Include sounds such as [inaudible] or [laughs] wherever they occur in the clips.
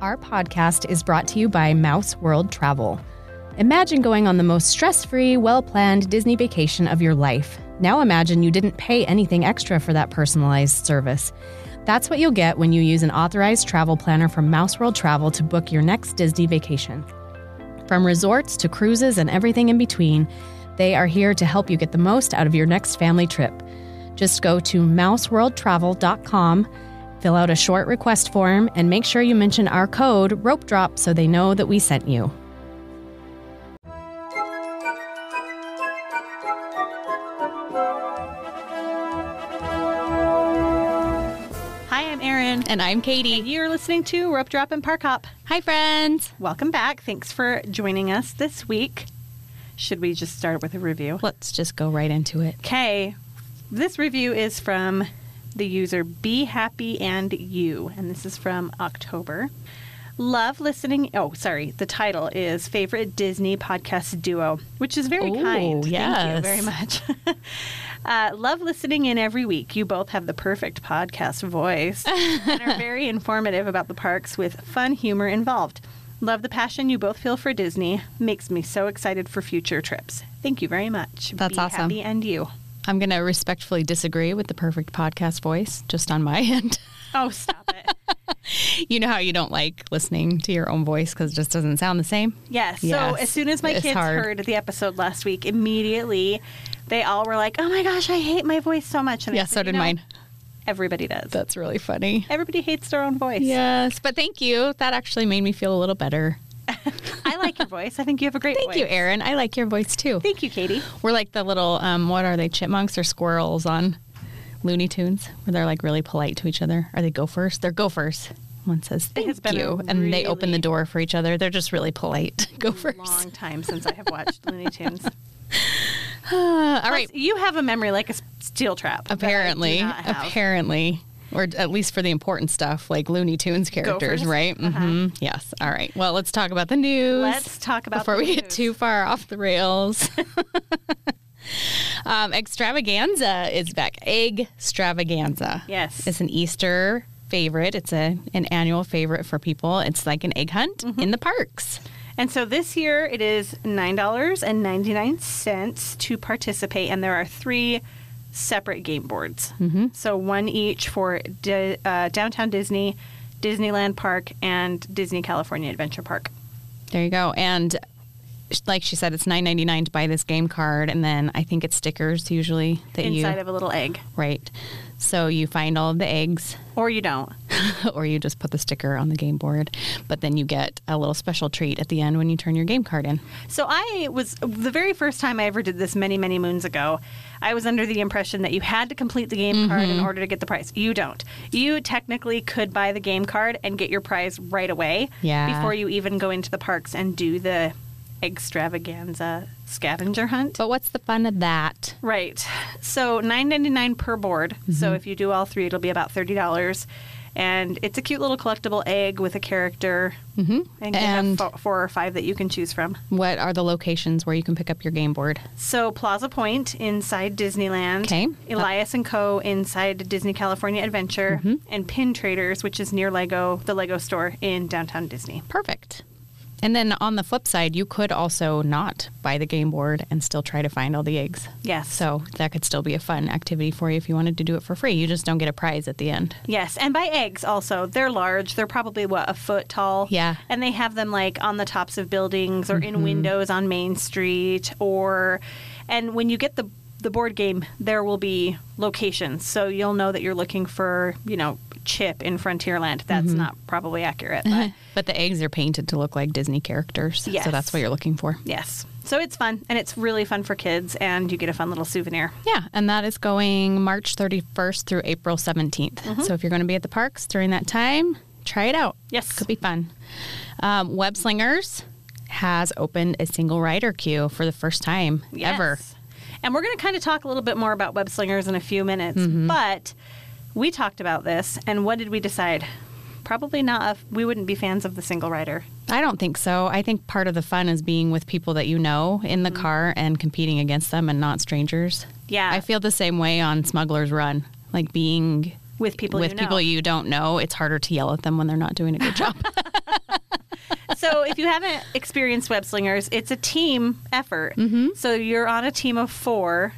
Our podcast is brought to you by Mouse World Travel. Imagine going on the most stress free, well planned Disney vacation of your life. Now imagine you didn't pay anything extra for that personalized service. That's what you'll get when you use an authorized travel planner from Mouse World Travel to book your next Disney vacation. From resorts to cruises and everything in between, they are here to help you get the most out of your next family trip. Just go to mouseworldtravel.com Fill out a short request form and make sure you mention our code Rope Drop so they know that we sent you. Hi, I'm Erin. And I'm Katie. And you're listening to Rope Drop and Park Hop. Hi, friends. Welcome back. Thanks for joining us this week. Should we just start with a review? Let's just go right into it. Okay. This review is from the user Be Happy and You, and this is from October. Love listening. Oh, sorry. The title is Favorite Disney Podcast Duo, which is very Ooh, kind. Thank yes. you very much. [laughs] uh, love listening in every week. You both have the perfect podcast voice [laughs] and are very informative about the parks with fun humor involved. Love the passion you both feel for Disney. Makes me so excited for future trips. Thank you very much. That's Be awesome. Happy and you. I'm going to respectfully disagree with the perfect podcast voice just on my [laughs] end. Oh, stop it. [laughs] you know how you don't like listening to your own voice because it just doesn't sound the same? Yes. So as soon as my it's kids hard. heard the episode last week, immediately they all were like, "Oh my gosh, I hate my voice so much." And I Yeah, said, so "You did know, mine. Everybody does. That's really funny. Everybody hates their own voice. Yes, but thank you. That actually made me feel a little better. [laughs] Like your voice. I think you have a great Thank voice. you, Erin. I like your voice too. Thank you, Katie. We're like the little, um, what are they, chipmunks or squirrels on Looney Tunes, where they're like really polite to each other. Are they gophers? They're gophers. One says thank you, and they open the door for each other. They're just really polite. [laughs] Gophers. Long time since I have watched Looney Tunes. [sighs] All right. Plus, You have a memory like a steel trap. that I do Apparently, apparently, or at least for the important stuff like Looney Tunes characters, right? hmm Yes. All right. Well, let's talk about the news. Let's talk about before we get too far off the rails. [laughs] um, extravaganza is back. Egg extravaganza. Yes. It's an Easter favorite. It's a an annual favorite for people. It's like an egg hunt Mm-hmm. in the parks. And so this year it is $9.99 to participate, and there are three separate game boards. Mm-hmm. So one each for Di- uh, Downtown Disney, Disneyland Park, and Disney California Adventure Park. There you go. And like she said, it's nine ninety nine to buy this game card, and then I think it's stickers usually that Inside you of a little egg. right. So you find all of the eggs, Or you don't. [laughs] or you just put the sticker on the game board. But then you get a little special treat at the end when you turn your game card in. So I was the very first time I ever did this many, many moons ago. I was under the impression that you had to complete the game card Mm-hmm. in order to get the prize. You don't. You technically could buy the game card and get your prize right away. Yeah. Before you even go into the parks and do the extravaganza scavenger hunt. But what's the fun of that? Right. So nine ninety nine per board. So Mm-hmm. if you do all three, it'll be about thirty dollars. And it's a cute little collectible egg with a character. Mm-hmm. And, you have And- four or five that you can choose from. What are the locations where you can pick up your game board? So Plaza Point inside Disneyland. Okay. Elias and Co. inside Disney California Adventure. Mm-hmm. And Pin Traders, which is near Lego, the Lego store in downtown Disney. Perfect. And then on the flip side, you could also not buy the game board and still try to find all the eggs. Yes. So that could still be a fun activity for you if you wanted to do it for free. You just don't get a prize at the end. Yes, and by eggs also. They're large. They're probably what a foot tall. Yeah. And they have them like on the tops of buildings or Mm-hmm. in windows on Main Street or and when you get the the board game, there will be locations. So you'll know that you're looking for, you know, Chip in Frontierland. That's Mm-hmm. not probably accurate, but [laughs] But the eggs are painted to look like Disney characters. Yes. So that's what you're looking for. yes. So it's fun and it's really fun for kids and you get a fun little souvenir. Yeah, and that is going March 31st through April 17th. Mm-hmm. So if you're going to be at the parks during that time, try it out. Yes. Could be fun. Um, Web Slingers has opened a single rider queue for the first time ever. And we're going to kind of talk a little bit more about web slingers in a few minutes. Mm-hmm. But we talked about this, and what did we decide? Probably not. A, we wouldn't be fans of the single rider. I don't think so. I think part of the fun is being with people that you know in the car and competing against them and not strangers. Mm-hmm. Yeah. I feel the same way on Smuggler's Run. Like being With people with you know. people you don't know, it's harder to yell at them when they're not doing a good [laughs] job. [laughs] so if you haven't experienced web slingers, it's a team effort. Mm-hmm. So you're on a team of four,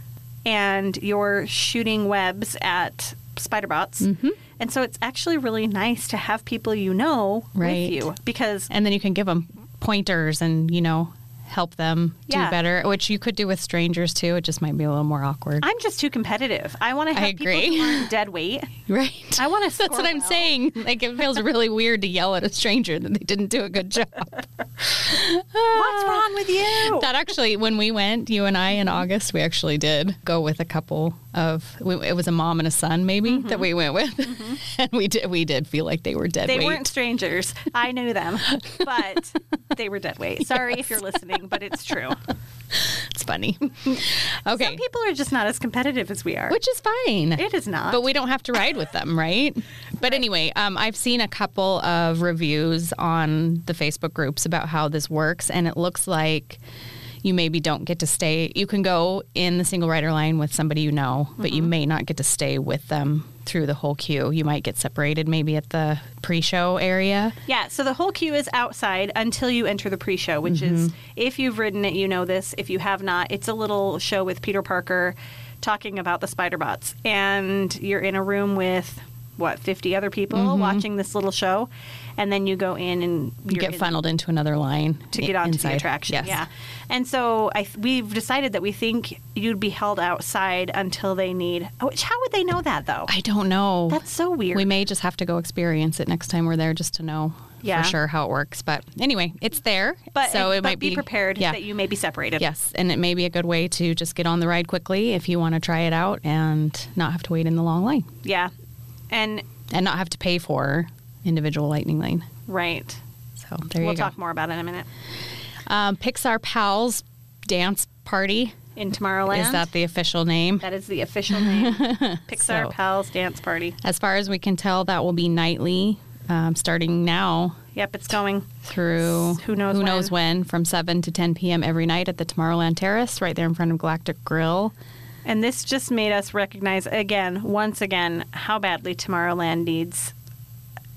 and you're shooting webs at spider bots. Mm-hmm. And so it's actually really nice to have people you know Right. with you because and then you can give them pointers and, you know, help them do better, which you could do with strangers too. It just might be a little more awkward. I'm just too competitive. I want to have I people agree. aren't dead weight. [laughs] right. I want to. That's what I'm saying. Like it feels really weird to yell at a stranger that they didn't do a good job. [laughs] What's wrong with you? That actually, when we went, you and I in mm-hmm. August, we actually did go with a couple of. We, it was a mom and a son, maybe mm-hmm. that we went with, mm-hmm. [laughs] and we did. We did feel like they were dead They weight. weren't strangers. I knew them, but they were dead weight. Sorry if you're listening, but it's true. [laughs] It's funny. [laughs] okay, Some people are just not as competitive as we are. which is fine. it is not. But we don't have to ride with them, right? But anyway, um, I've seen a couple of reviews on the Facebook groups about how this works, and it looks like you maybe don't get to stay. You can go in the single rider line with somebody you know, but you may not get to stay with them through the whole queue. You might get separated maybe at the pre show area. Yeah, so the whole queue is outside until you enter the pre show, which is, Mm-hmm. if you've ridden it, you know this. If you have not, it's a little show with Peter Parker talking about the spider bots. And you're in a room with, what, 50 other people watching this little show. And then you go in and You get in- funneled into another line to get onto inside. the attraction. Yes. Yeah. And so I th- we've decided that we think you'd be held outside until they need. Oh, which- how would they know that though? I don't know. That's so weird. We may just have to go experience it next time we're there just to know Yeah. for sure how it works. But anyway, it's there. but so it but might be, be prepared Yeah. that you may be separated. Yes, and it may be a good way to just get on the ride quickly if you want to try it out and not have to wait in the long line Yeah. And and not have to pay for individual lightning lane. right. So there we'll you go. We'll talk more about it in a minute. Um, Pixar Pals Dance Party In Tomorrowland. is that the official name? That is the official name. [laughs] Pixar So- Pals Dance Party. As far as we can tell, that will be nightly, um, starting now Yep, it's going. through Who knows who knows when from 7 to 10 p.m. every night at the Tomorrowland Terrace, right there in front of Galactic Grill. And this just made us recognize again, once again, how badly Tomorrowland needs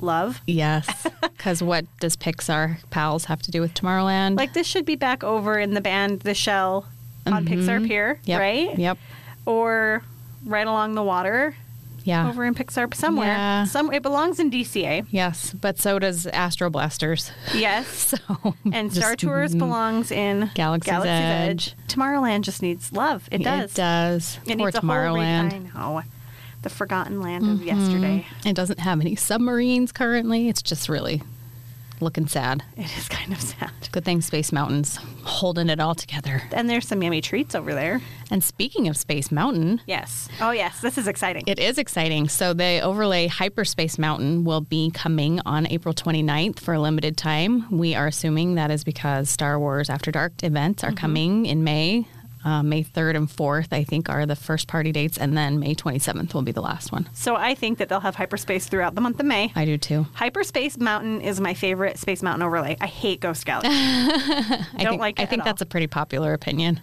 love. Yes, [laughs] because what does Pixar Pals have to do with Tomorrowland? Like this should be back over in the band The Shell on Pixar Pier, Mm-hmm. Yep. right? Yep. Or right along the water Yeah. over in Pixar somewhere. Yeah. Some it belongs in DCA. Yes, but so does Astro Blasters. Yes. [laughs] So And Star just- mm-hmm. Tours belongs in Galaxy's Edge. Tomorrowland just needs love. It does. It does. It Poor needs a whole re- Tomorrowland. I know. The forgotten land Mm-hmm. of yesterday. It doesn't have any submarines currently. It's just really looking sad. It is kind of sad. Good thing Space Mountain's holding it all together. And there's some yummy treats over there. And speaking of Space Mountain, Yes. Oh, yes. This is exciting. It is exciting. So the overlay Hyperspace Mountain will be coming on April 29th for a limited time. We are assuming that is because Star Wars After Dark events Mm-hmm. are coming in May. Uh, May 3rd and 4th, I think, are the first party dates, and then May 27th will be the last one. so I think that they'll have hyperspace throughout the month of May. I do too. Hyperspace Mountain is my favorite Space Mountain overlay. I hate Ghost Galaxy. [laughs] I Don't think, like I think at that's a pretty popular opinion.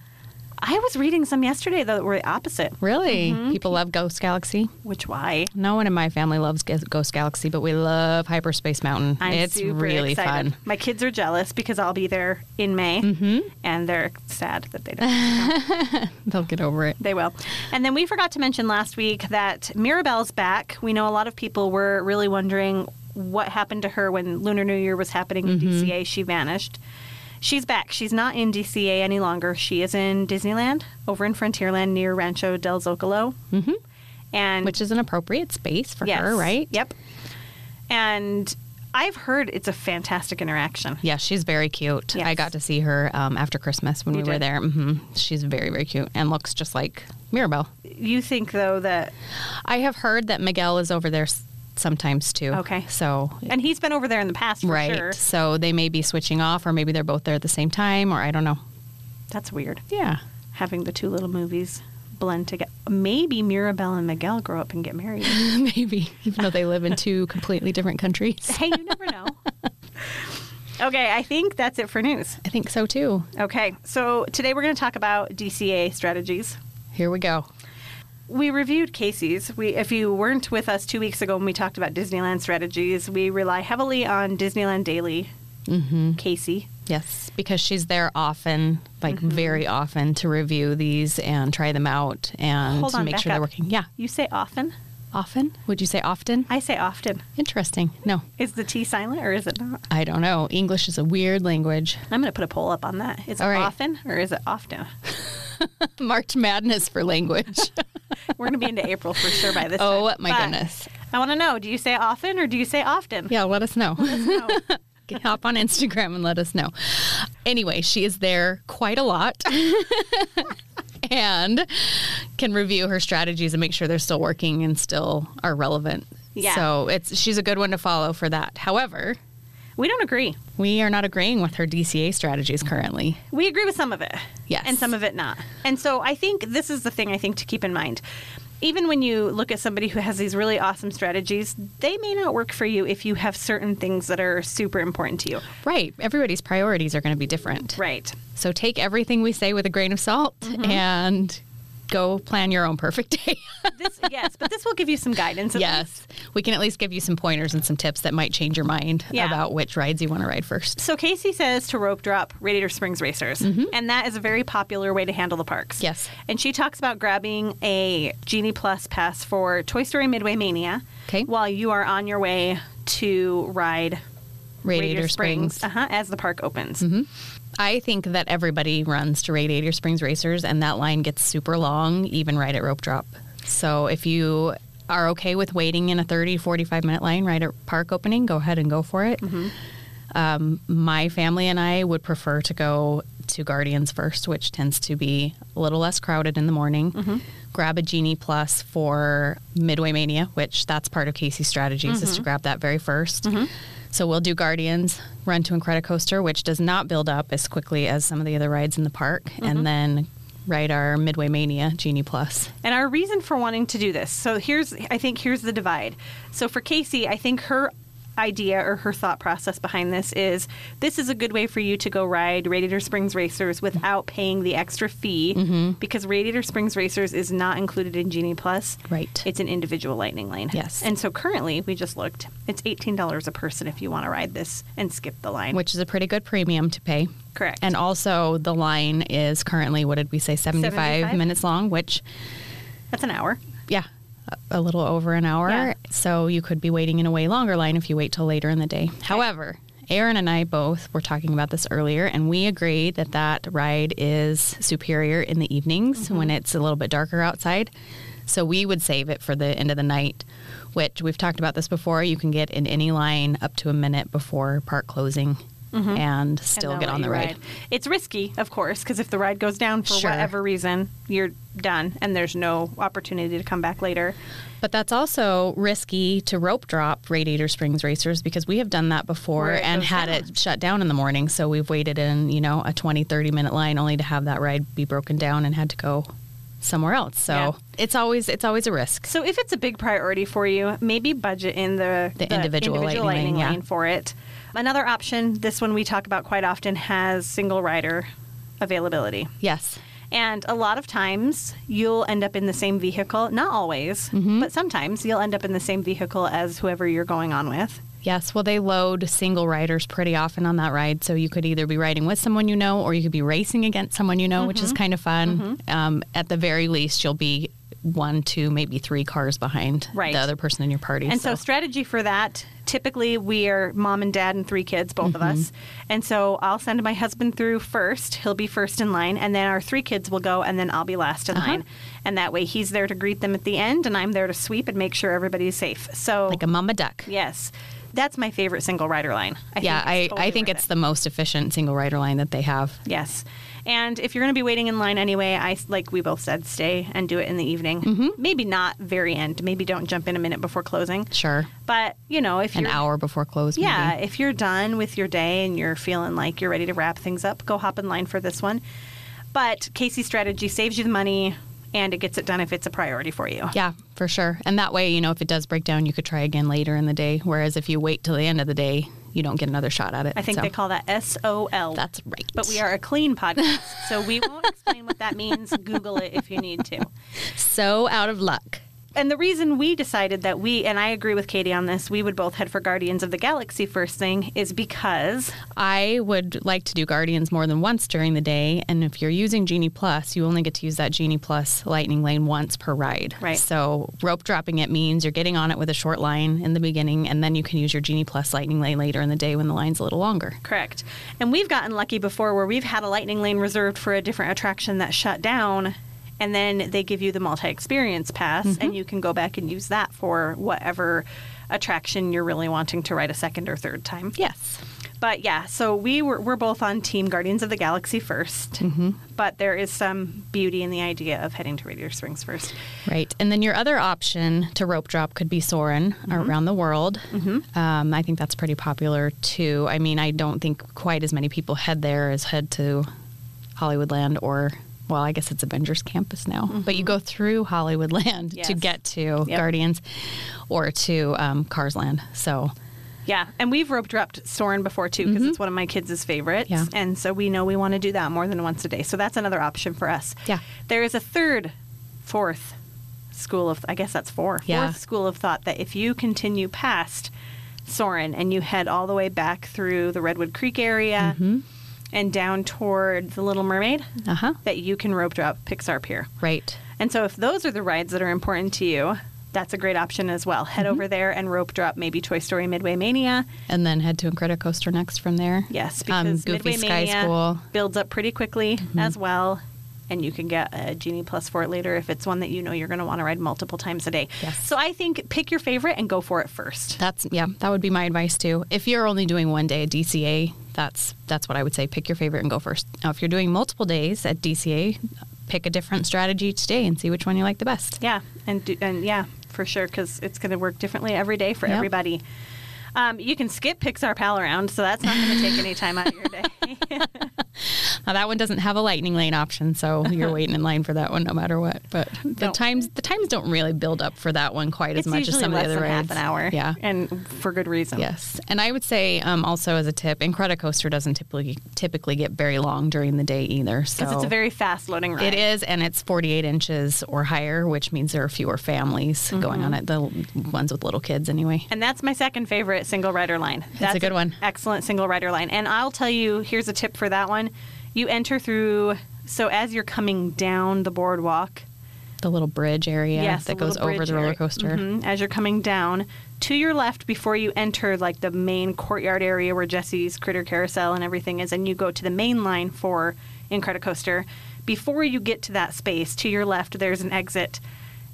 I was reading some yesterday that were the opposite. Really? Mm-hmm. People love Ghost Galaxy. Which why? No one in my family loves Ghost Galaxy, but we love Hyperspace Mountain. I'm it's super really excited. fun. My kids are jealous because I'll be there in May, Mm-hmm. and they're sad that they [laughs] don't. They'll get over it. They will. And then we forgot to mention last week that Mirabel's back. We know a lot of people were really wondering what happened to her when Lunar New Year was happening in Mm-hmm. DCA. She vanished. She's back. She's not in DCA any longer. She is in Disneyland over in Frontierland near Rancho del Zocalo. Mm-hmm. And Which is an appropriate space for yes, her, right? Yep. And I've heard it's a fantastic interaction. Yeah, she's very cute. Yes. I got to see her um, after Christmas when You we were did? there. hmm She's very, very cute and looks just like Mirabel. You think though that I have heard that Miguel is over there sometimes too. Okay. So And he's been over there in the past for right. sure. So they may be switching off, or maybe they're both there at the same time, or I don't know. That's weird. Yeah. Having the two little movies blend together. Maybe Mirabel and Miguel grow up and get married. [laughs] maybe even though they live in two [laughs] completely different countries. hey, you never know. [laughs] okay, I think that's it for news. I think so too. Okay, so today we're going to talk about DCA strategies. Here we go. We reviewed Casey's. We, if you weren't with us two weeks ago when we talked about Disneyland strategies, we rely heavily on Disneyland Daily. Mm-hmm. Casey. Yes, because she's there often, like very often, to review these and try them out and on, make sure they're working. Yeah, You say often? often. Would you say often? I say often. Interesting. No, Is the T silent or is it not? I don't know. English is a weird language. I'm going to put a poll up on that. Is it All right. often or is it often? [laughs] March Madness for language. [laughs] [laughs] We're going to be into April for sure by this oh time. my But goodness. I want to know do you say often or do you say often? Yeah, let us know. No. [laughs] Hop on Instagram and let us know. Anyway, she is there quite a lot [laughs] and can review her strategies and make sure they're still working and still are relevant. Yeah. So it's she's a good one to follow for that. However, we don't agree. we are not agreeing with her DCA strategies currently. We agree with some of it. Yes. And some of it not. And so I think this is the thing I think to keep in mind. Even when you look at somebody who has these really awesome strategies, they may not work for you if you have certain things that are super important to you. Right. Everybody's priorities are going to be different. Right. So take everything we say with a grain of salt Mm-hmm. and go plan your own perfect day. [laughs] This yes, but this will give you some guidance. at least. yes. We can at least give you some pointers and some tips that might change your mind Yeah. about which rides you want to ride first. So Casey says to rope drop Radiator Springs racers, and that is a very popular way to handle the parks. Mm-hmm. Yes. And she talks about grabbing a Genie Plus pass for Toy Story Midway Mania. Okay. While you are on your way to ride Radiator, Springs. Mm-hmm. uh-huh, as the park opens. I think that everybody runs to Radiator Springs Racers, and that line gets super long, even right at rope drop. So if you are okay with waiting in a 30, 45 minute line right at park opening, go ahead and go for it. Um, my family and I would prefer to go to Guardians first, which tends to be a little less crowded in the morning. Mm-hmm. Grab a Genie Plus for Midway Mania, which that's part of Casey's strategies, is to mm-hmm. grab that very 1st mm-hmm. So we'll do Guardians, run to Incredicoaster, which does not build up as quickly as some of the other rides in the park, and then ride our Midway Mania Genie Plus. And our reason for wanting to do this. So here's I think here's the divide. So for Casey, I think her idea or her thought process behind this is this is a good way for you to go ride Radiator Springs Racers without paying the extra fee Mm-hmm. because Radiator Springs Racers is not included in Genie Plus. Right. It's an individual lightning lane. Yes. And so currently we just looked. It's $18 a person if you want to ride this and skip the line. Which is a pretty good premium to pay. Correct. And also, the line is currently, what did we say, 75, 75? minutes long, which, That's an hour. yeah, a- little over an hour. Yeah. So you could be waiting in a way longer line if you wait till later in the day. However, Erin and I both were talking about this earlier, and we agree that that ride is superior in the evenings mm-hmm. when it's a little bit darker outside. So we would save it for the end of the night, which we've talked about this before. You can get in any line up to a minute before park closing Mm-hmm. and still and get on the you ride. It's risky, of course, because if the ride goes down for Sure. whatever reason, you're done and there's no opportunity to come back later. But that's also risky to rope drop Radiator Springs racers because we have done that before and had down. it shut down in the morning. So we've waited in, you know, a 20, 30 minute line only to have that ride be broken down and had to go somewhere else. So Yeah. it's always it's always a risk. So if it's a big priority for you, maybe budget in the, The individual lightning lane, yeah. lane for it. Another option, this one we talk about quite often, has single rider availability. Yes. And a lot of times you'll end up in the same vehicle, not always, Mm-hmm. but sometimes you'll end up in the same vehicle as whoever you're going on with. Yes, well, they load single riders pretty often on that ride. So you could either be riding with someone you know or you could be racing against someone you know, which Mm-hmm. is kind of fun. Um, at the very least, you'll be one, two, maybe three cars behind Right. the other person in your party. And so, strategy for that, typically we are mom and dad and three kids, both of us. Mm-hmm. And so I'll send my husband through first. He'll be first in line, and then our three kids will go, and then I'll be last in uh-huh. line. And that way he's there to greet them at the end, and I'm there to sweep and make sure everybody's safe. So like a mama duck. Yes. That's my favorite single rider line. I yeah, think I, totally I think it's it. the most efficient single rider line that they have. Yes. And if you're going to be waiting in line anyway, I like we both said, stay and do it in the evening. Mm-hmm. Maybe not very end. Maybe don't jump in a minute before closing. Sure. But you know, if An hour before close. yeah, maybe. if you're done with your day and you're feeling like you're ready to wrap things up, go hop in line for this one. But Casey's strategy saves you the money and it gets it done if it's a priority for you. Yeah, for sure. And that way, you know, if it does break down, you could try again later in the day. Whereas if you wait till the end of the day, you don't get another shot at it. I think So, they call that SOL. that's right. but we are a clean podcast, so we won't [laughs] explain what that means. Google it if you need to. so out of luck. And the reason we decided that we, and I agree with Katie on this, we would both head for Guardians of the Galaxy first thing is because I would like to do Guardians more than once during the day. And if you're using Genie Plus, you only get to use that Genie Plus Lightning Lane once per ride. Right. So rope dropping it means you're getting on it with a short line in the beginning, and then you can use your Genie Plus Lightning Lane later in the day when the line's a little longer. Correct. And we've gotten lucky before where we've had a lightning lane reserved for a different attraction that shut down and then they give you the multi-experience pass and mm-hmm. you can go back and use that for whatever attraction you're really wanting to ride a second or third time. Yes. But yeah, so we were we're both on team Guardians of the Galaxy 1st mm-hmm. But there is some beauty in the idea of heading to Radiator Springs first. Right. And then your other option to rope drop could be Soarin' mm-hmm. around the world. Um, I think that's pretty popular too. I mean, I don't think quite as many people head there as head to Hollywoodland or, well, I guess it's Avengers Campus now. But you go through Hollywoodland [laughs] to Yes. get to Yep. Guardians or to um, Carsland. So, Yeah, and we've rope dropped Soarin' before too because it's one of my kids' favorites. Yeah. And so we know we want to do that more than once a day. So that's another option for us. Yeah. There is a third, fourth school of, I guess that's four, fourth Yeah. school of thought that if you continue past Soarin' and you head all the way back through the Redwood Creek area Mm-hmm. And down toward the Little Mermaid, uh huh. that you can rope drop Pixar Pier. Right. And so, if those are the rides that are important to you, that's a great option as well. Mm-hmm. Head over there and rope drop maybe Toy Story Midway Mania. And then head to Incredicoaster next from there. Yes, Um, because Goofy Midway Sky Mania School. Mm-hmm. builds up pretty quickly as well. And you can get a Genie Plus for it later if it's one that you know you're going to want to ride multiple times a day. Yes. So I think pick your favorite and go for it first. That's yeah, that would be my advice too. If you're only doing one day at DCA, that's that's what I would say. Pick your favorite and go first. Now, if you're doing multiple days at DCA, pick a different strategy each day and see which one you like the best. Yeah, and do, and yeah, for sure because it's going to work differently every day for Yep. everybody. Um, you can skip Pixar Pal around, so that's not going to take any time out of your day. [laughs] Now that one doesn't have a lightning lane option, so you're waiting in line for that one no matter what. But the times the times don't really build up for that one quite it's as much as some of the other than rides. half an hour. Yeah. and for good reason. Yes, and I would say um, also as a tip, Incredicoaster doesn't typically typically get very long during the day either. So it's a very fast loading ride. It is, and it's 48 inches or higher, which means there are fewer families going on it, the ones with little kids anyway. And that's my second favorite single rider line. That's a good one. Excellent single rider line. And I'll tell you, here's a tip for that one. You enter through, so as you're coming down the boardwalk, The little bridge area yes, that goes over the roller coaster. Mhm. As you're coming down, to your left before you enter like the main courtyard area where Jesse's Critter Carousel and everything is, and you go to the main line for Incredicoaster. Before you get to that space, to your left, there's an exit.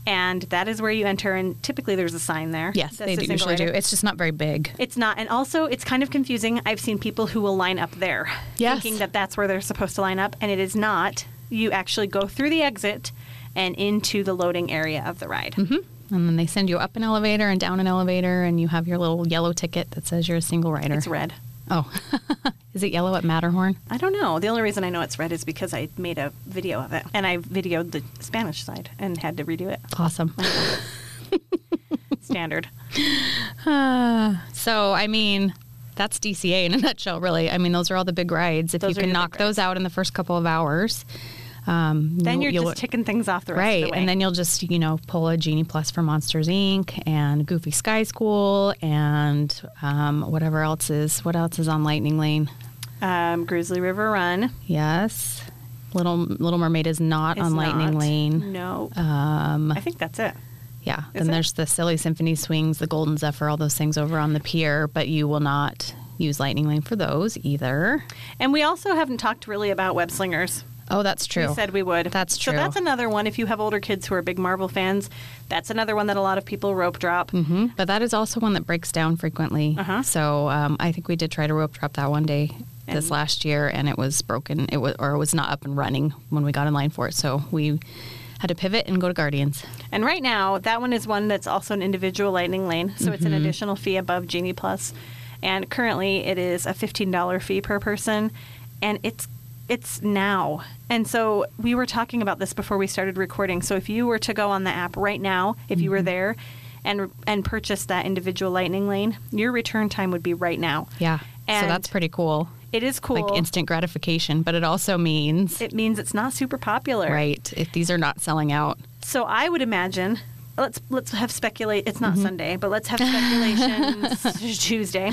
And that is where you enter, and typically there's a sign there. Yes, that they do, usually do. It's just not very big. It's not, and also it's kind of confusing. I've seen people who will line up there, Yes. thinking that that's where they're supposed to line up, and it is not. You actually go through the exit and into the loading area of the ride. Mm-hmm. And then they send you up an elevator and down an elevator, and you have your little yellow ticket that says you're a single rider. It's red. Oh, [laughs] is it yellow at Matterhorn? I don't know. The only reason I know it's red is because I made a video of it, and I videoed the Spanish side and had to redo it. Awesome. [laughs] Standard. [sighs] So, I mean, that's DCA in a nutshell, really. I mean, those are all the big rides. If Those you can knock those out in the first couple of hours, um, Then you're just ticking things off the rest right, of the way. and then you'll just you know pull a Genie Plus for Monsters Inc. and Goofy Sky School and um, whatever else is what else is on Lightning Lane. um, Grizzly River Run Yes, Little Little Mermaid is not on Lightning not. Lane. No, Um, I think that's it. yeah, Is then it? there's the Silly Symphony Swings, the Golden Zephyr, all those things over on the pier, but you will not use Lightning Lane for those either. And we also haven't talked really about web slingers. Oh, that's true. We said we would. That's true. So that's another one. If you have older kids who are big Marvel fans, that's another one that a lot of people rope drop. hmm But that is also one that breaks down frequently. Uh-huh. So um, I think we did try to rope drop that one day this last year, and it was broken. It was or it was not up and running when we got in line for it. So we had to pivot and go to Guardians. And right now, that one is one that's also an individual lightning lane, so it's an Mm-hmm. additional fee above Genie And currently, it is a fifteen dollar fee per person, and it's it's now. And so we were talking about this before we started recording. So if you were to go on the app right now, if you Mm-hmm. were there, and and purchase that individual lightning lane, your return time would be right now. Yeah. so that's pretty cool. It is cool. Like instant gratification, but it also means it means it's not super popular. right if these are not selling out. So I would imagine let's let's have speculate. It's Mm-hmm. not Sunday, but let's have speculations [laughs] Tuesday.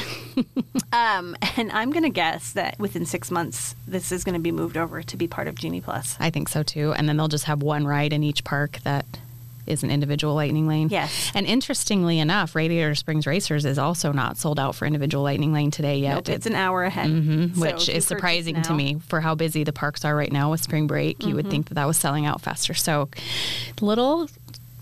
Um, and I'm going to guess that within six months, this is going to be moved over to be part of Genie Plus. I think so too. And then they'll just have one ride in each park that is an individual lightning lane. Yes. And interestingly enough, Radiator Springs Racers is also not sold out for individual lightning lane today yet. Nope, it's an hour ahead, Mhm, So which is surprising to me for how busy the parks are right now with spring break. You Mm-hmm. would think that that was selling out faster. So, little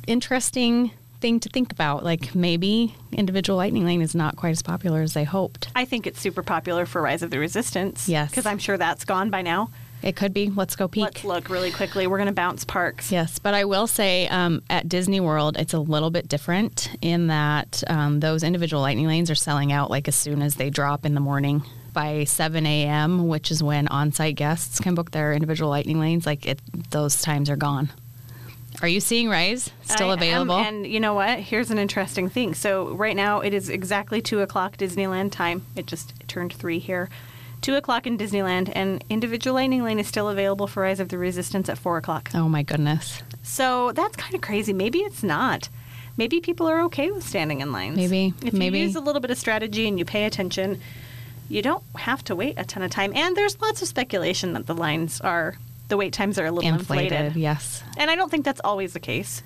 interesting thing to think about. Like maybe individual lightning lane is not quite as popular as they hoped. I think it's super popular for Rise of the Resistance. Yes. because I'm sure that's gone by now. It could be. Let's go peek. Let's look really quickly. We're going to bounce parks. Yes, but I will say um, at Disney World, it's a little bit different in that um, those individual lightning lanes are selling out like as soon as they drop in the morning. By 7 a.m., which is when on site guests can book their individual lightning lanes, like it, those times are gone. Are you seeing Rise still I am, available? and you know what? Here's an interesting thing. So right now it is exactly two o'clock Disneyland time. It just turned three here. Two o'clock in Disneyland, and individual lightning lane is still available for Rise of the Resistance at four o'clock. oh my goodness. So that's kind of crazy. Maybe it's not. Maybe people are okay with standing in lines. Maybe, if maybe. you use a little bit of strategy and you pay attention, you don't have to wait a ton of time. And there's lots of speculation that the lines are the wait times are a little Inflated, inflated. yes. And I don't think that's always the case.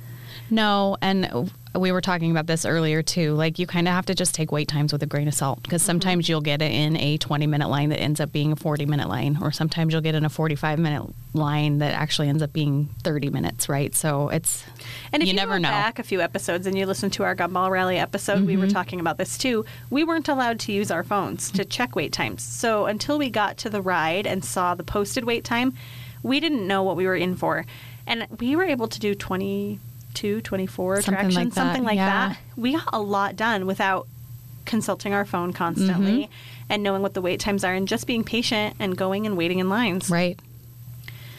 No, and we were talking about this earlier too. Like you kind of have to just take wait times with a grain of salt because sometimes you'll get it in a 20 minute line that ends up being a 40 minute line, or sometimes you'll get in a 45 minute line that actually ends up being 30 minutes, right? So it's And if you you, never know. back a few episodes and you listen to our Gumball Rally episode, we were Mm-hmm. talking about this too. We weren't allowed to use our phones to check wait times. So until we got to the ride and saw the posted wait time, we didn't know what we were in for. And we were able to do 22, 24 Something like something like yeah. that. We got a lot done without consulting our phone constantly Mm-hmm. and knowing what the wait times are and just being patient and going and waiting in lines. Right.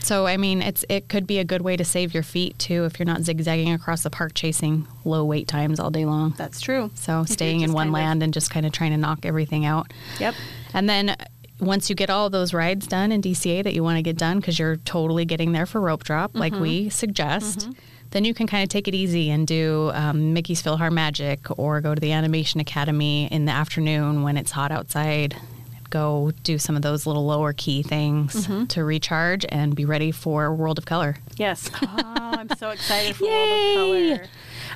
So I mean, it's it could be a good way to save your feet too if you're not zigzagging across the park chasing low wait times all day long. That's true. So staying in one kind of- land and just kind of trying to knock everything out. Yep. And then once you get all those rides done in DCA that you want to get done because you're totally getting there for rope drop, like Mm-hmm. we suggest, then you can kind of take it easy and do um, Mickey's PhilharMagic or go to the Animation Academy in the afternoon when it's hot outside. Go do some of those little lower key things Mm-hmm. to recharge and be ready for World of Color. Yes. [laughs] Oh, I'm so excited for Yay! World of Color.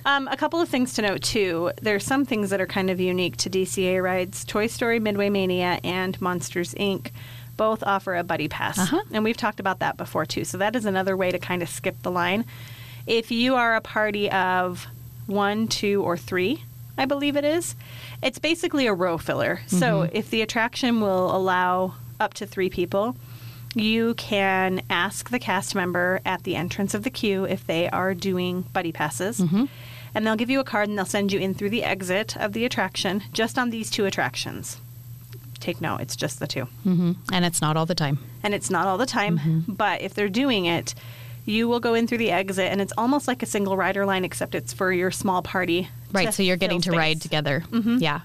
Um, a couple of things to note too. There's some things that are kind of unique to DCA rides. Toy Story Midway Mania and Monsters Inc. both offer a buddy pass, Uh-huh. and we've talked about that before too. So that is another way to kind of skip the line. If you are a party of one, two, or three, I believe it is. It's basically a row filler. So if the attraction will allow up to three people, you can ask the cast member at the entrance of the queue if they are doing buddy passes. And they'll give you a card and they'll send you in through the exit of the attraction just on these two attractions. Take note, it's just the two. hmm And it's not all the time. And it's not all the time, Mm-hmm. but if they're doing it, you will go in through the exit and it's almost like a single rider line except it's for your small party. Right. So you're getting to fill ride space. together. Mhm. Yeah.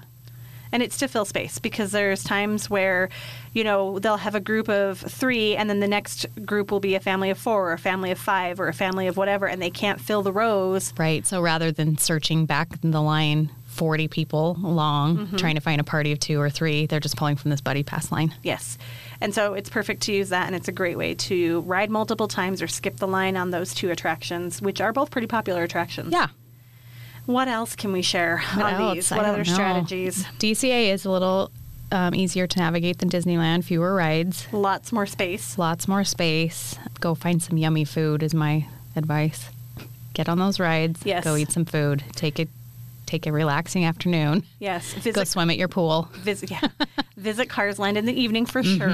And it's to fill space because there's times where you know they'll have a group of three and then the next group will be a family of four or a family of five or a family of whatever and they can't fill the rows Right. So rather than searching back in the line 40 people long Mm-hmm. trying to find a party of two or three, they're just pulling from this buddy pass line. yes and so it's perfect to use that and it's a great way to ride multiple times or skip the line on those two attractions which are both pretty popular attractions Yeah. What else can we share What on else? these what don't other strategies DCA is a little um, easier to navigate than Disneyland. Fewer rides, Lots more space. lots more space. Go find some yummy food is my advice. Get on those rides. Yes. Go eat some food. Take it. Take a relaxing afternoon. Yes. Go swim at your pool. visit yeah. [laughs] visit Cars Land in the evening for sure.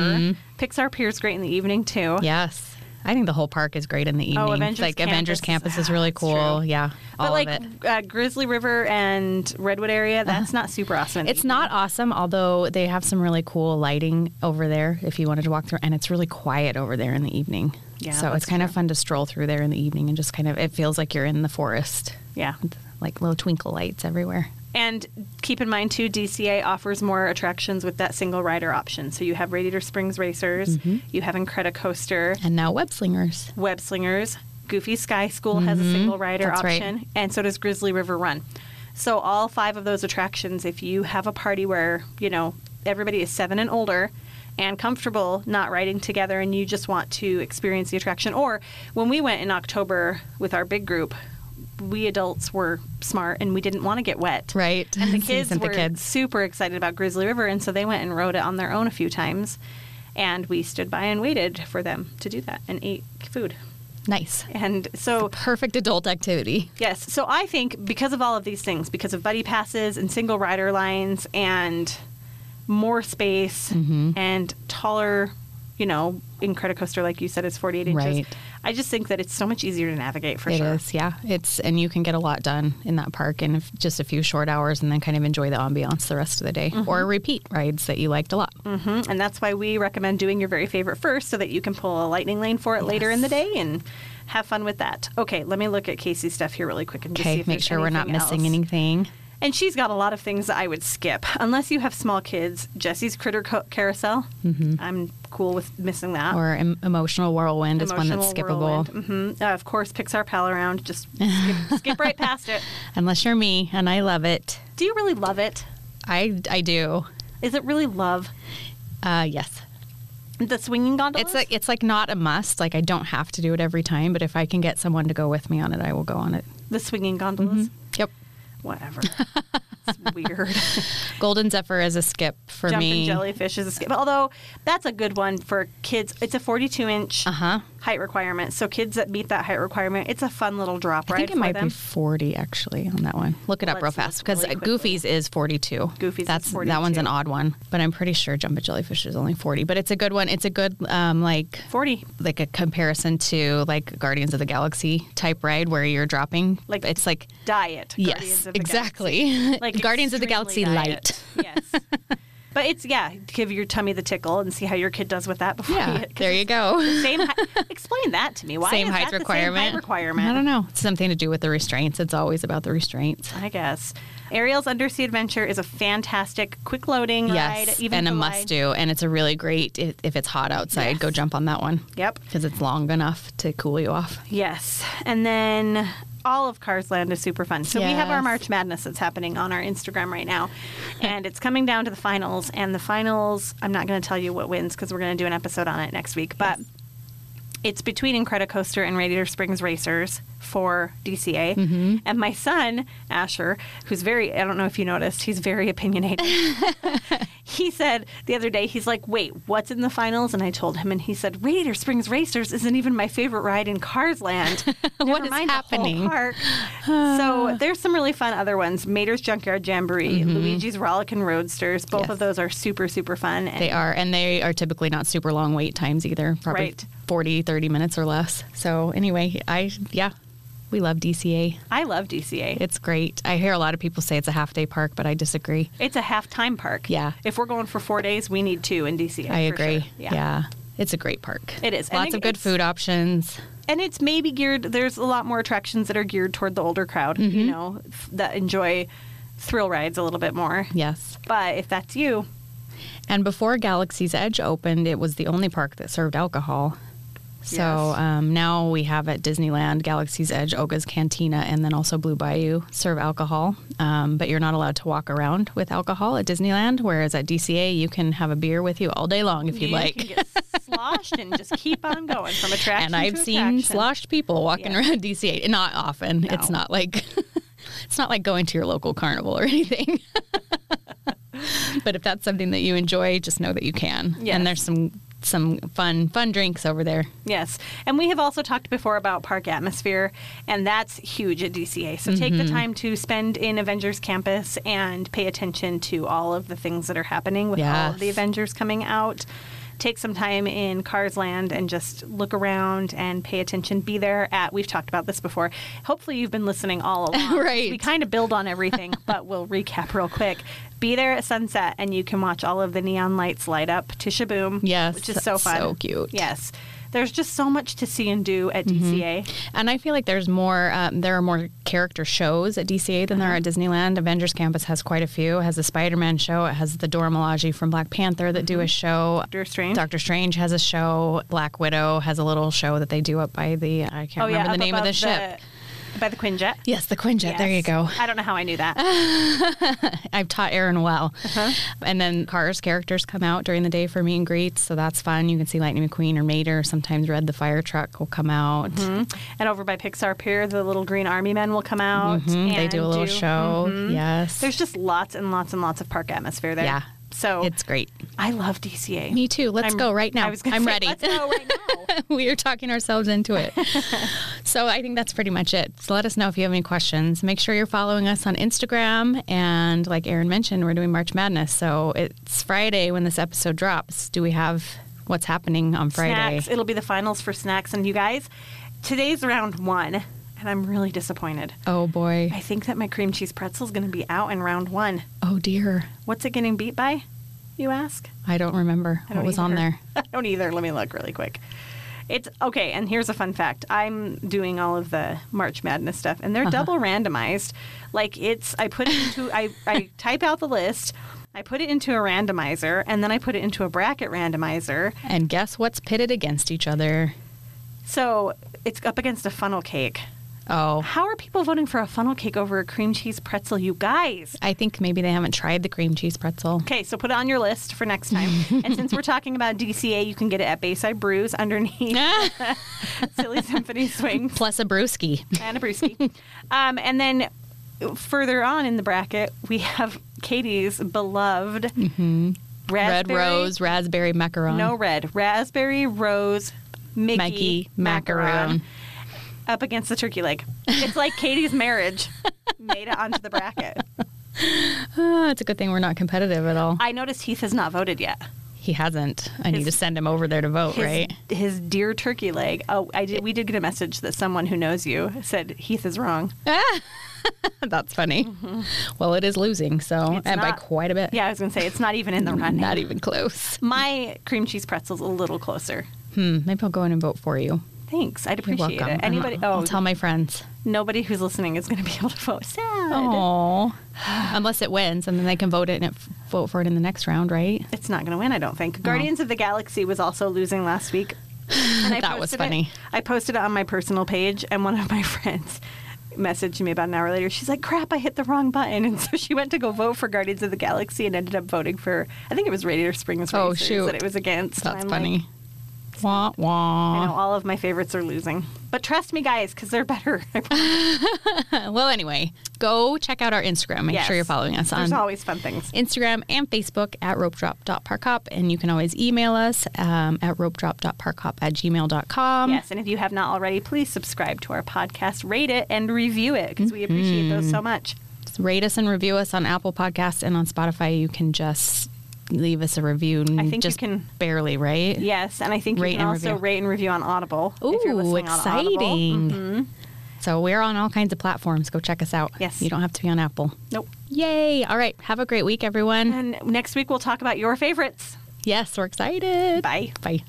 Pixar Pier's great in the evening too. Yes. I think the whole park is great in the evening. Oh, Avengers like Avengers Campus Campus is- [sighs] really cool. true. Yeah. But like uh, Grizzly River and Redwood area, that's not super awesome. It's not awesome, although they have some really cool lighting over there if you wanted to walk through, and it's really quiet over there in the evening. Yeah, so it's kind of fun to stroll through there in the evening and just kind of it feels like you're in the forest, Yeah. like little twinkle lights everywhere. And keep in mind too, DCA offers more attractions with that single rider option. So you have Radiator Springs Racers, Mm-hmm. you have Incredicoaster, And now web slingers. Web Slingers, Goofy Sky School has a single rider Mm-hmm. That's right. option, and so does Grizzly River Run. So all five of those attractions, if you have a party where you know everybody is seven and older. And comfortable not riding together, and you just want to experience the attraction. Or when we went in October with our big group, we adults were smart and we didn't want to get wet. Right. And the [laughs] kids were the kids. super excited about Grizzly River, and so they went and rode it on their own a few times. And we stood by and waited for them to do that and ate food. Nice. And so, Perfect adult activity. yes, so I think because of all of these things, because of buddy passes and single rider lines and more space Mm-hmm. and taller, you know, Incredicoaster, like you said, is 48 inches. Right. I just think that it's so much easier to navigate for It sure. is, yeah. It's and you can get a lot done in that park in just a few short hours, and then kind of enjoy the ambiance the rest of the day, Mm-hmm. or repeat rides that you liked a lot. Mhm. And that's why we recommend doing your very favorite first so that you can pull a lightning lane for it later in the day and have fun with that. Okay, let me look at Casey's stuff here really quick and just see Okay, if make sure we're not missing else. anything. And she's got a lot of things that I would skip. Unless you have small kids, Jesse's Critter Co- Carousel. I'm cool with missing that. Mm-hmm. Or em- emotional whirlwind is one that's skippable. hmm Uh, of course, Pixar Pal Around. Just [laughs] skip, skip right past it. [laughs] Unless you're me, and I love it. Do you really love it? I I do. Is it really love? Uh, yes. The swinging gondola. It's like it's like not a must. Like I don't have to do it every time, but if I can get someone to go with me on it, I will go on it. the swinging gondolas. Yep. Whatever. it's [laughs] weird. Golden Zephyr is a skip for Jumping me. jellyfish is a skip. Although that's a good one for kids. It's a 42 inch Uh huh. Height requirement. So kids that meet that height requirement, it's a fun little drop right? I think it might them. be 40 actually on that one. Look it up real fast because really. Goofy's is 42. Goofy's is That's that one's an odd one, but I'm pretty sure Jumbo Jellyfish is only 40. But it's a good one. It's a good um, like 40. like a comparison to like Guardians of the Galaxy type ride where you're dropping. Like it's like Diet. Guardians yes, of the exactly. Galaxy. [laughs] Like Guardians of the Galaxy extremely light. yes. [laughs] But it's yeah, give your tummy the tickle and see how your kid does with that before. Yeah, you, there you go. the Same. [laughs] Explain that to me. Why same is height requirement. Same height requirement. I don't know. It's something to do with the restraints. It's always about the restraints. I guess. Ariel's Undersea Adventure is a fantastic, quick loading Yes, ride. Even and a must do. And it's a really great if, if it's hot outside. Go jump on that one Yep. because it's long enough to cool you off. Yes. And then all of Cars Land is super fun. So we have our March Madness that's happening on our Instagram right now. and it's coming down to the finals. And the finals, I'm not going to tell you what wins because we're going to do an episode on it next week. But it's between Incredicoaster and Radiator Springs Racers for DCA. Mm-hmm. And my son, Asher, who's very, I don't know if you noticed, he's very opinionated. [laughs] he said the other day, he's like, wait, what's in the finals? And I told him, and he said, Radiator Springs Racers isn't even my favorite ride in Cars Land. [laughs] Never What is mind the whole park. so [sighs] there's some really fun other ones. Mater's Junkyard Jamboree, Luigi's Rollickin' Roadsters. Both Mm-hmm. Yes. of those are super, super fun. And They are, and they are typically not super long wait times either. Probably Right. 40, 30 minutes or less. So anyway, I yeah, we love DCA. I love DCA. It's great. I hear a lot of people say it's a half day park, but I disagree. It's a half time park. Yeah. If we're going for four days, we need two in DCA. I agree. sure. Yeah. It's a great park. It is. Lots it- of good food options. And it's maybe geared, there's a lot more attractions that are geared toward the older crowd, you Mm-hmm. know, that enjoy thrill rides a little bit more. Yes. But if that's you, And before Galaxy's Edge opened, it was the only park that served alcohol. So Yes. um, now we have at Disneyland, Galaxy's Edge, Oga's Cantina, and then also Blue Bayou serve alcohol. Um, but you're not allowed to walk around with alcohol at Disneyland, whereas at DCA, you can have a beer with you all day long if you'd you like. can get sloshed and just keep on going from attraction and I've seen attraction. sloshed people walking Yeah. around DCA. Not often. It's not like [laughs] it's not like going to your local carnival or [laughs] anything. but [laughs] but if that's something that you enjoy, just know that you can. Yes. And there's some some fun fun drinks over there. Yes. And we have also talked before about park atmosphere, and that's huge at DCA. So take Mm-hmm. the time to spend in Avengers Campus and pay attention to all of the things that are happening with all of the Avengers coming out. Take some time in Cars Land and just look around and pay attention. Be there at, we've talked about this before. Hopefully, you've been listening all [laughs] along. Right. We kind of build on everything, [laughs] but we'll recap real quick. Be there at sunset and you can watch all of the neon lights light up to Sh-Boom. Yes, Which is so fun. so cute. Yes. There's just so much to see and do at Mm-hmm. DCA. And I feel like there's more. Um, there are more character shows at DCA than there are at Disneyland. Avengers Campus has quite a few. It has a Spider-Man show. It has the Dora Milaje from Black Panther that do a show. Doctor Strange. Doctor Strange has a show. Black Widow has a little show that they do up by the. I can't remember the Oh, name of the above ship. By the Quinjet. Yes, the Quinjet. There you go. I don't know how I knew that. [laughs] I've taught Erin well. Uh-huh. And then Cars characters come out during the day for meet and greets, so that's fun. You can see Lightning McQueen or Mater. Sometimes Red the fire truck will come out. and over by Pixar Pier, the little green army men will come out. Mhm, They do a little show. Yes. There's just lots and lots and lots of park atmosphere there. Yeah. So it's great. I love DCA. Me too. Let's I'm- go right now. I was I'm say, ready. Let's go right now. [laughs] we are talking ourselves into it. [laughs] so I think that's pretty much it. So let us know if you have any questions. Make sure you're following us on Instagram. And like Erin mentioned, we're doing March Madness. So it's Friday when this episode drops. Do we have what's happening on Friday? Snacks. It'll be the finals for snacks. And you guys, today's round one, and I'm really disappointed. Oh boy. I think that my cream cheese pretzel is going to be out in round one. Oh dear. What's it getting beat by? You ask. I don't remember I what don't was on there. [laughs] I don't either. Let me look really quick. It's okay, and here's a fun fact. I'm doing all of the March Madness stuff, and they're Uh-huh. double randomized. Like it's, I put it into, I, I [laughs] type out the list, I put it into a randomizer, and then I put it into a bracket randomizer. And guess what's pitted against each other? So it's up against a funnel cake. Oh, How are people voting for a funnel cake over a cream cheese pretzel, you guys? I think maybe they haven't tried the cream cheese pretzel. Okay, so put it on your list for next time. [laughs] and since we're talking about DCA, you can get it at Bayside Brews underneath [laughs] [laughs] Silly Symphony Swing. Plus a brewski. and a brewski. um, and then further on in the bracket, we have Katie's beloved Mm-hmm. Red rose, raspberry macaron. No red. Raspberry rose Mickey, Mickey macaron macaron. Up against the turkey leg. It's like Katie's marriage [laughs] made it onto the bracket. Ah, it's a good thing we're not competitive at all. I noticed Heath has not voted yet. He hasn't. I need to send him over there to vote, his, right? his dear turkey leg. Oh, I did. We did get a message that someone who knows you said Heath is wrong. [laughs] That's funny. Well, it is losing, so Mm-hmm. It's and by quite a bit. Yeah, I was gonna say it's not even in the running. Not even close. My cream cheese pretzel's a little closer. Hmm. Maybe I'll go in and vote for you. Thanks, I'd appreciate it. Uh-huh. Anybody? Oh, I'll, I'll Oh, tell my friends. nobody who's listening is going to be able to vote. Sad. Oh, unless it wins, and then they can vote it and it, vote for it in the next round, right? It's not going to win, I don't think. Guardians of the Galaxy was also losing last week. And I [laughs] That was posted it- funny. I posted it on my personal page, and one of my [laughs] friends messaged me about an hour later. She's like, "Crap, I hit the wrong button," [laughs] and so she went to go vote for Guardians of the Galaxy and ended up voting for. I think it was Radiator Springs Oh, Racers shoot. that it was against. That's I'm like, funny. wah I know all of my favorites are losing, but trust me, guys, because they're better. [laughs] Well, anyway, go check out our Instagram. Make Yes. sure you're following us There's on always fun things. Instagram and Facebook at ropedrop.parkhop. And you can always email us um, at ropedrop.parkhop at gmail.com. Yes, and if you have not already, please subscribe to our podcast, rate it, and review it because we appreciate those Mm-hmm. so much. Just Rate us and review us on Apple Podcasts and on Spotify. You can just leave us a review. I think you just can- barely, right? Yes, and I think Rate you can also review. rate and review on Audible. if you're Ooh, listening on Audible. exciting. Mm-hmm. So we're on all kinds of platforms. Go check us out. Yes. You don't have to be on Apple. Nope. Yay. All right. Have a great week, everyone. And next week we'll talk about your favorites. Yes, we're excited. Bye. Bye.